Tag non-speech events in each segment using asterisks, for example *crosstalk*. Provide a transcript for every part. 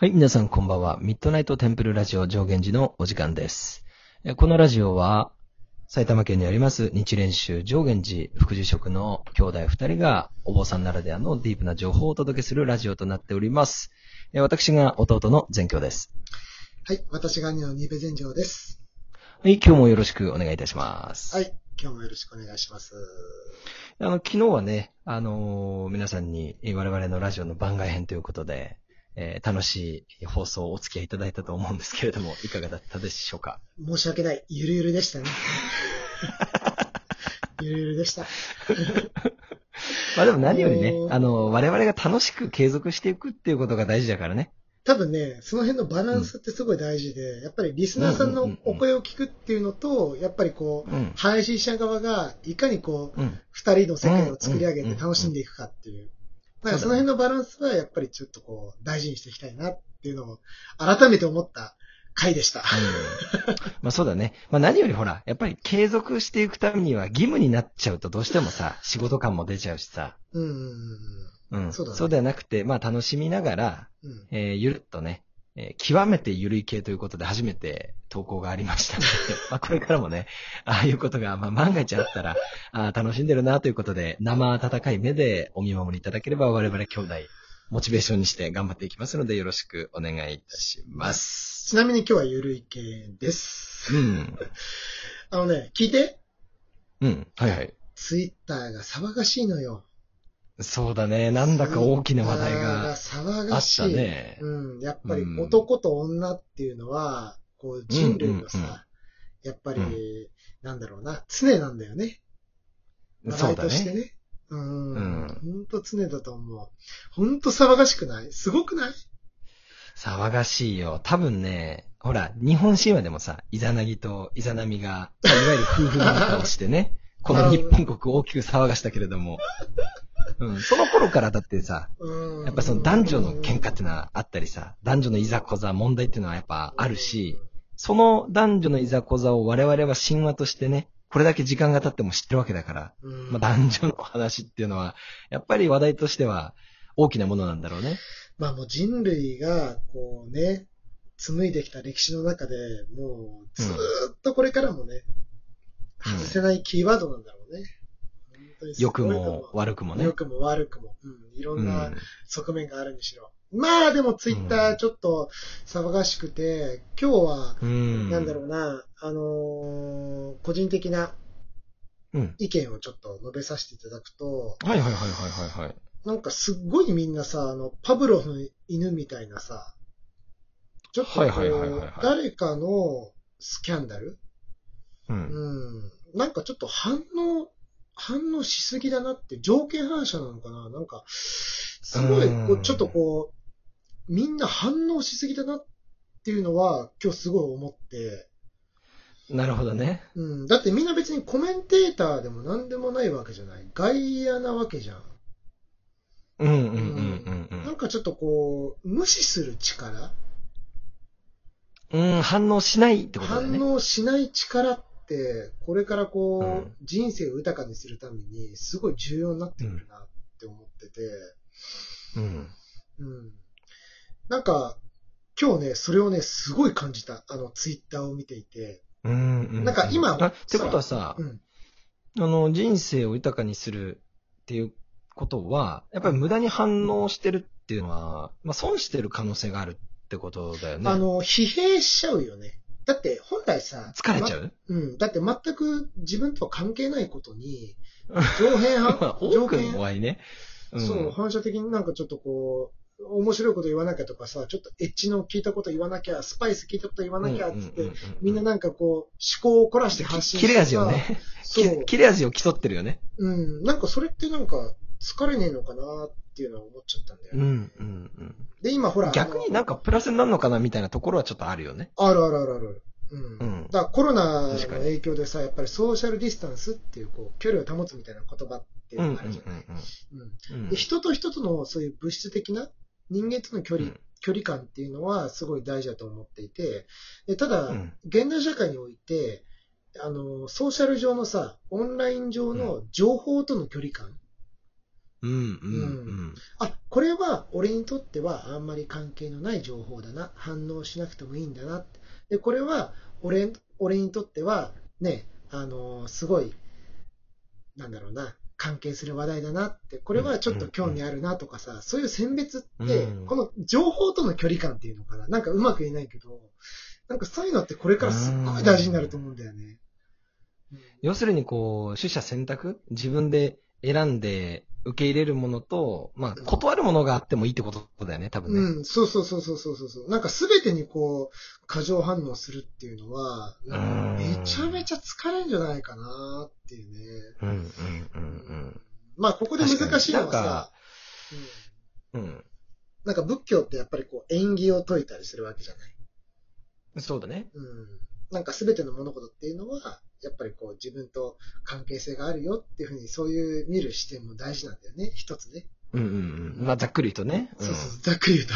はい、皆さんこんばんは。ミッドナイトテンプルラジオ上限寺のお時間です。えこのラジオは、埼玉県にあります日蓮宗上限寺副住職の兄弟二人がお坊さんならではのディープな情報をお届けするラジオとなっております。え私が弟の善教です。はい。私が兄のニベ全城です。はい、今日もよろしくお願いいたします。はい。今日もよろしくお願いします。あの、昨日はね、あのー皆さんにえー我々のラジオの番外編ということで、えー楽しい放送をお付き合いいただいたと思うんですけれども、いかがだったでしょうか？申し訳ない。ゆるゆるでしたね。*laughs* ゆるゆるでした。まあでも何よりねあの、我々が楽しく継続していくっていうことが大事だからね。多分ね、その辺のバランスってすごい大事で、やっぱりリスナーさんのうんうんうんうんお声を聞くっていうのと、やっぱりこう、うん。配信者側がいかにこう、うん。二人の世界を作り上げうんうんて楽しんでいくかっていう。だからその辺のバランスはやっぱりちょっとこう、大事にしていきたいなっていうのを改めて思った回でした。うんまあそうだね。まあ何よりほら、やっぱり継続していくためには義務になっちゃうとどうしてもさ、仕事感も出ちゃうしさ。うんうん。そうだねそうではなくて、まあ楽しみながら、うん。うんえーゆるっとね、えー極めてゆるい系ということで初めて投稿がありましたので、*laughs* まあこれからもね、ああいうことが、まあ万が一あったら、あー楽しんでるなということで、生温かい目でお見守りいただければ我々兄弟、モチベーションにして頑張っていきますのでよろしくお願いいたします。ちなみに今日はゆるい系です。うん。*laughs* あのね、聞いて。うん。はいはい。ツイッターが騒がしいのよ。そうだね。なんだか大きな話題が騒あっがしい。たね。うん。やっぱりうん男と女っていうのは、こう人類のさ、うんうんうんやっぱり、うんなんだろうな、常なんだよね。そうだしてね。ね。うん。うんほんと常だと思う。ほんと騒がしくない？すごくない？騒がしいよ。多分ね、ほら、日本神話でもさ、イザナギとイザナミが、まあいわゆる夫婦喧嘩をしてね、*laughs* この日本国を大きく騒がしたけれども、うん、その頃からだってさ、うん。やっぱその男女の喧嘩っていうのはあったりさ、男女のいざこざ、問題っていうのはやっぱあるし、その男女のいざこざを我々は神話としてね、これだけ時間が経っても知ってるわけだから、うん、まあ男女の話っていうのは、やっぱり話題としては大きなものなんだろうね。まあもう人類が、こうね、紡いできた歴史の中で、もうずーっとこれからもね、うん外せないキーワードなんだろうね。う良くも悪くもね。良くも悪くも。うん。いろうんんな側面があるにしろ。まあでもツイッタうんーちょっと騒がしくて、今日は、うん。なんだろうな、あのー個人的なうん。意見をちょっと述べさせていただくと、はいはいはいはいはいはい。なんかすっごいみんなさ、あの、パブロフの犬みたいなさ、ちょっと誰かのスキャンダル？う。うんん。なんかちょっと反応、反応しすぎだなって、条件反射なのかな？なんか、すごい、こううんちょっとこう、みんな反応しすぎだなっていうのは、今日すごい思って、なるほどね。うん。だってみんな別にコメンテーターでも何でもないわけじゃない。外野なわけじゃん。うんうんうんうんなんかちょっとこう、無視する力うん。うん、反応しないってことだよね。反応しない力って、これからこう、うん人生を豊かにするために、すごい重要になってくるなって思ってて、うん。うん。なんか、今日ね、それをね、すごい感じた。あの、ツイッターを見ていて。うんうん。なんか今あってことはさう、ん。あの、人生を豊かにするっていうことは、やっぱり無駄に反応してるっていうのは、まあ損してる可能性があるってことだよね。あの、疲弊しちゃうよね。だって、本来さ、ま疲れちゃう？うん。だって全く自分とは関係ないことに、*laughs* 上辺まあ派、多くの場合ね。んそう、反射的になんかちょっとこう、面白いこと言わなきゃとかさ、ちょっとエッジの聞いたこと言わなきゃ、スパイス聞いたこと言わなきゃっつって、うんうんうんうんみんななんかこう、思考を凝らして発信切れ味をさね。そう。切れ味を競ってるよね。うん。なんかそれってなんか、疲れねえのかなっていうのは思っちゃったんだよね。うんうんで、今ほら。うん。逆になんか。かプラスになるのかなみたいなところはちょっとあるよね。あるあるあるある。うん。うんだからコロナの影響でさ、やっぱりソーシャルディスタンスっていう、こう、距離を保つみたいな言葉っていうのがあるじゃない。うん人と人とのそういう物質的な人間との距離、うん距離感っていうのはすごい大事だと思っていて、でただ、うん現代社会において、あの、ソーシャル上のさ、オンライン上の情報との距離感。うんうんうん。あ、これは俺にとってはあんまり関係のない情報だな。反応しなくてもいいんだなって。で、これは俺、俺にとっては、ね、あのーすごい、なんだろうな、関係する話題だなって、これはちょっと興味あるなとかさ、そういう選別って、うんこの情報との距離感っていうのかな。なんかうまく言えないけど、なんかそういうのってこれからすっごい大事になると思うんだよね。うん要するにこう、取捨選択？自分で選んで受け入れるものと、まあ、断るものがあってもいいってことだよね、多分ね。うん、そうそうそうそうそうそうそう。なんかすべてにこう、過剰反応するっていうのは、めちゃめちゃ疲れるんじゃないかなっていうね。うん、うん、うん、まあ、ここで難しいのはさ、うんうん。うん。なんか仏教ってやっぱりこう、縁起を説いたりするわけじゃない。そうだね。うん。なんかすべての物事っていうのは、やっぱりこう、自分と関係性があるよっていうふうに、そういう見る視点も大事なんだよね。一つね。うん、うん、うん。まあ、ざっくりとね。そうそう、ざっくり言うと。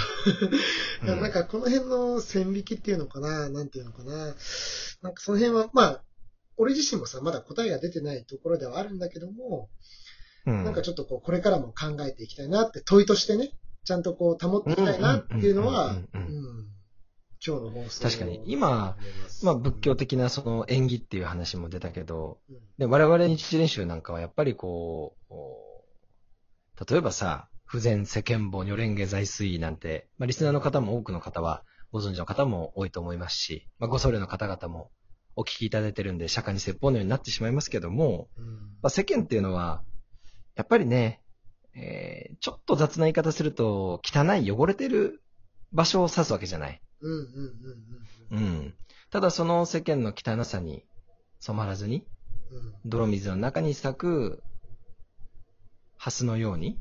*laughs* うんなんかこの辺の線引きっていうのかな、なんていうのかな？なんかその辺は、まあ、俺自身もさ、まだ答えが出てないところではあるんだけども、うん。なんかちょっとこう、これからも考えていきたいなって、問いとしてね、ちゃんとこう、保っていきたいなっていうのは、今日の放送確かに。今、まあ、仏教的なその演技っていう話も出たけど、で、我々日練習なんかはやっぱりこう、例えばさ、不全世間法如蓮華在水なんて、まあ、リスナーの方も多くの方はご存知の方も多いと思いますし、まあ、ご僧侶の方々もお聞きいただいてるんで、釈迦に説法のようになってしまいますけども、うん。まあ、世間っていうのは、やっぱりね、えーちょっと雑な言い方すると、汚い汚れてる場所を指すわけじゃない。うん。ただその世間の汚さに染まらずに、うん泥水の中に咲く蓮のように、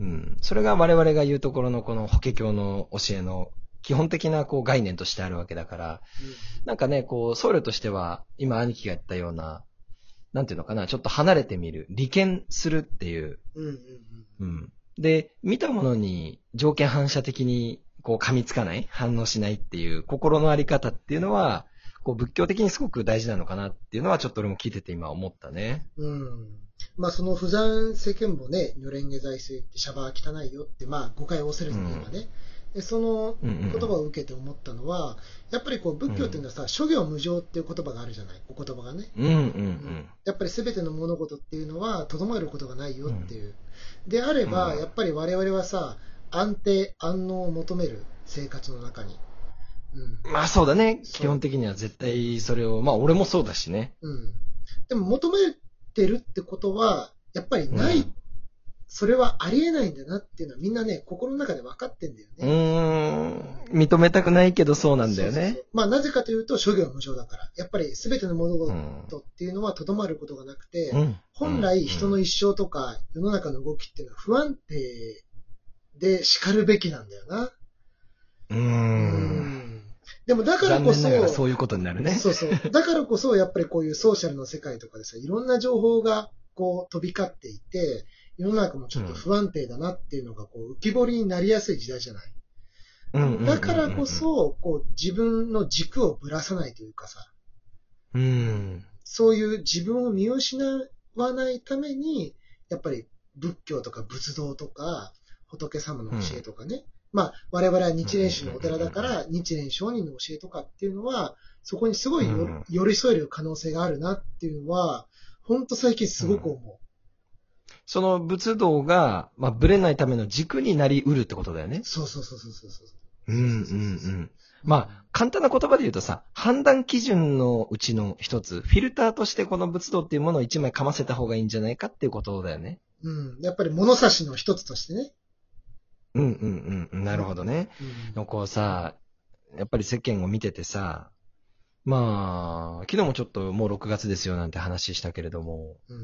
ううんん。それが我々が言うところのこの法華経の教えの基本的なこう概念としてあるわけだから、なんかね、こう、僧侶としては、今兄貴が言ったような、なんていうのかな、ちょっと離れてみる、利権するっていう、うんうんうん。で、見たものに条件反射的にこう噛みつかない、反応しないっていう心のあり方っていうのは、こう仏教的にすごく大事なのかなっていうのはちょっと俺も聞いてて今思ったね。うん。うん。まあその不残世間もね、如蓮華財水ってシャバは汚いよって、まあ誤解を恐れずに言えばね。でそのうんうんうん言葉を受けて思ったのは、やっぱりこう仏教っていうのはさ、諸行無常っていう言葉があるじゃない、お言葉がね。うんうんうん。やっぱり全ての物事っていうのは、とどまることがないよっていう。であれば、うんやっぱり我々はさ、安定、安納を求める生活の中に。うん。まあそうだね。基本的には絶対それを、まあ俺もそうだしね。うん。でも求めてるってことは、やっぱりない、うんそれはありえないんだなっていうのはみんなね、心の中で分かってんだようね。ーん。認めたくないけどそうなんだよねそうそうそう。まあなぜかというと、諸行無常だから。やっぱり全ての物事うんっていうのはとどまることがなくて、うん本来人の一生とか世の中の動きっていうのは不安定で叱るべきなんだよな。うー。うんでもだからこそ、そういうことになるね。そうそう。だからこそ、やっぱりこういうソーシャルの世界とかでさ、いろんな情報がこう飛び交っていて、世の中もちょっと不安定だなっていうのがこう浮き彫りになりやすい時代じゃない。だからこ、そ、こう自分の軸をぶらさないというかさ、うん。そういう自分を見失わないために、やっぱり仏教とか仏道とか、仏様の教えとかね、まあ我々は日蓮宗のお寺だから、日蓮上人の教えとかっていうのは、そこにすごい寄り添える可能性があるなっていうのは、ほんと最近すごく思その仏道が、まあ、ぶれないための軸になりうるってことだよねう。。そうそうそうそうそうそう。うんうんうん。まあ、簡単な言葉で言うとさ、判断基準のうちの一つ、フィルターとしてこの仏道っていうものを一枚かませた方がいいんじゃないかっていうことだよね。うん。やっぱり物差しの一つとしてね。うんうんうん。なるほどね。うんこうさ、やっぱり世間を見ててさ、まあ、昨日もちょっともう6月ですよなんて話したけれども、うん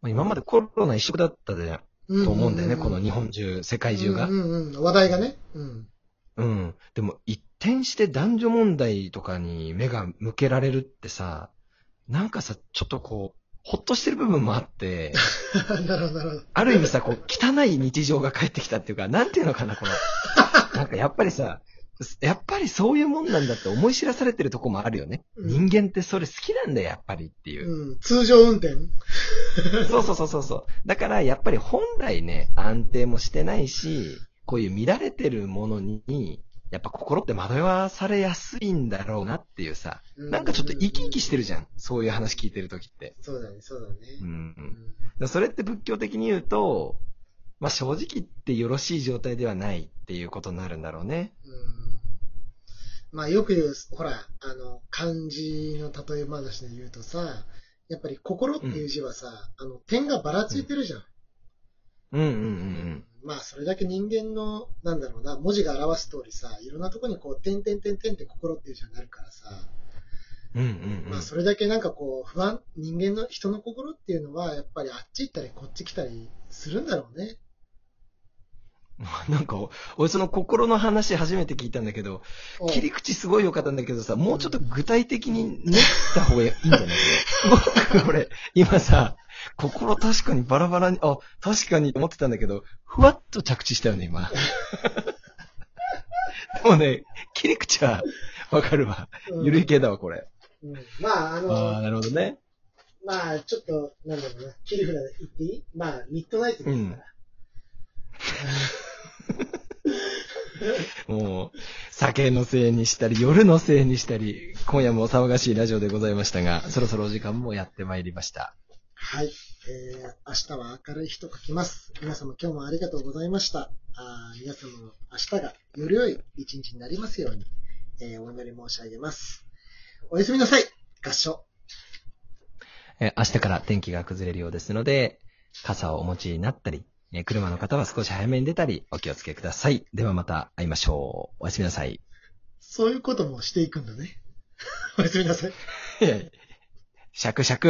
まあ今までコロナ一色だったで、うんと思うんだよね、んこの日本中、世界中がう。んうんうん。話題がね。うん。うん。でも一転して男女問題とかに目が向けられるってさ、なんかさ、ちょっとこう、ほっとしてる部分もあって、*laughs* なるほど、なるほど。ある意味さ、こう、汚い日常が帰ってきたっていうか、なんていうのかな、この、*laughs* なんかやっぱりさ、やっぱりそういうもんなんだって思い知らされてるとこもあるよね。うん人間ってそれ好きなんだよ、やっぱりっていう。うん。通常運転 *laughs* そうそうそうそうそう。だから、やっぱり本来ね、安定もしてないし、こういう乱れてるものに、やっぱ心って惑わされやすいんだろうなっていうさ、うなんかちょっと生き生きしてるじゃん。ん。そういう話聞いてる時って。そうだね、そうだね。う。うんんだからそれって仏教的に言うと、まあ正直言ってよろしい状態ではないっていうことになるんだろうね。うんまあよく言う、ほら、あの、漢字の例え話で言うとさ、やっぱり心っていう字はさ、あの、点がばらついてるじゃん。うんうんうんまあ、それだけ人間の、なんだろうな、文字が表す通りさ、いろんなところにこう、点点点点って心っていう字になるからさ、うん。うん。まあ、それだけなんかこう、不安、人間の人の心っていうのは、やっぱりあっち行ったりこっち来たりするんだろうね。*laughs* なんか、俺その心の話初めて聞いたんだけど、切り口すごい良かったんだけどさ、もうちょっと具体的に練った方がいいんじゃない？*laughs* 僕、これ、今さ、心確かにバラバラに、あ、確かに思ってたんだけど、ふわっと着地したよね、今。*laughs* でもね、切り口はわかるわ。うんゆるい系だわ、これ。うんまあ、あの、ああ、なるほどね。まあ、ちょっと、なんだろうな、切り札言っていい？まあ、ミッドナイトですから。*laughs* もう、酒のせいにしたり、夜のせいにしたり、今夜もお騒がしいラジオでございましたが、そろそろお時間もやってまいりました。はい。えー、明日は明るい日と書きます。皆様今日もありがとうございました。あー皆様の明日がより良い一日になりますように、えーお祈り申し上げます。おやすみなさい合唱えー明日から天気が崩れるようですので、傘をお持ちになったり、えー車の方は少し早めに出たり、お気をつけください。ではまた会いましょう。おやすみなさい。そういうこともしていくんだね。*laughs* おやすみなさい。いや、シャクシャク。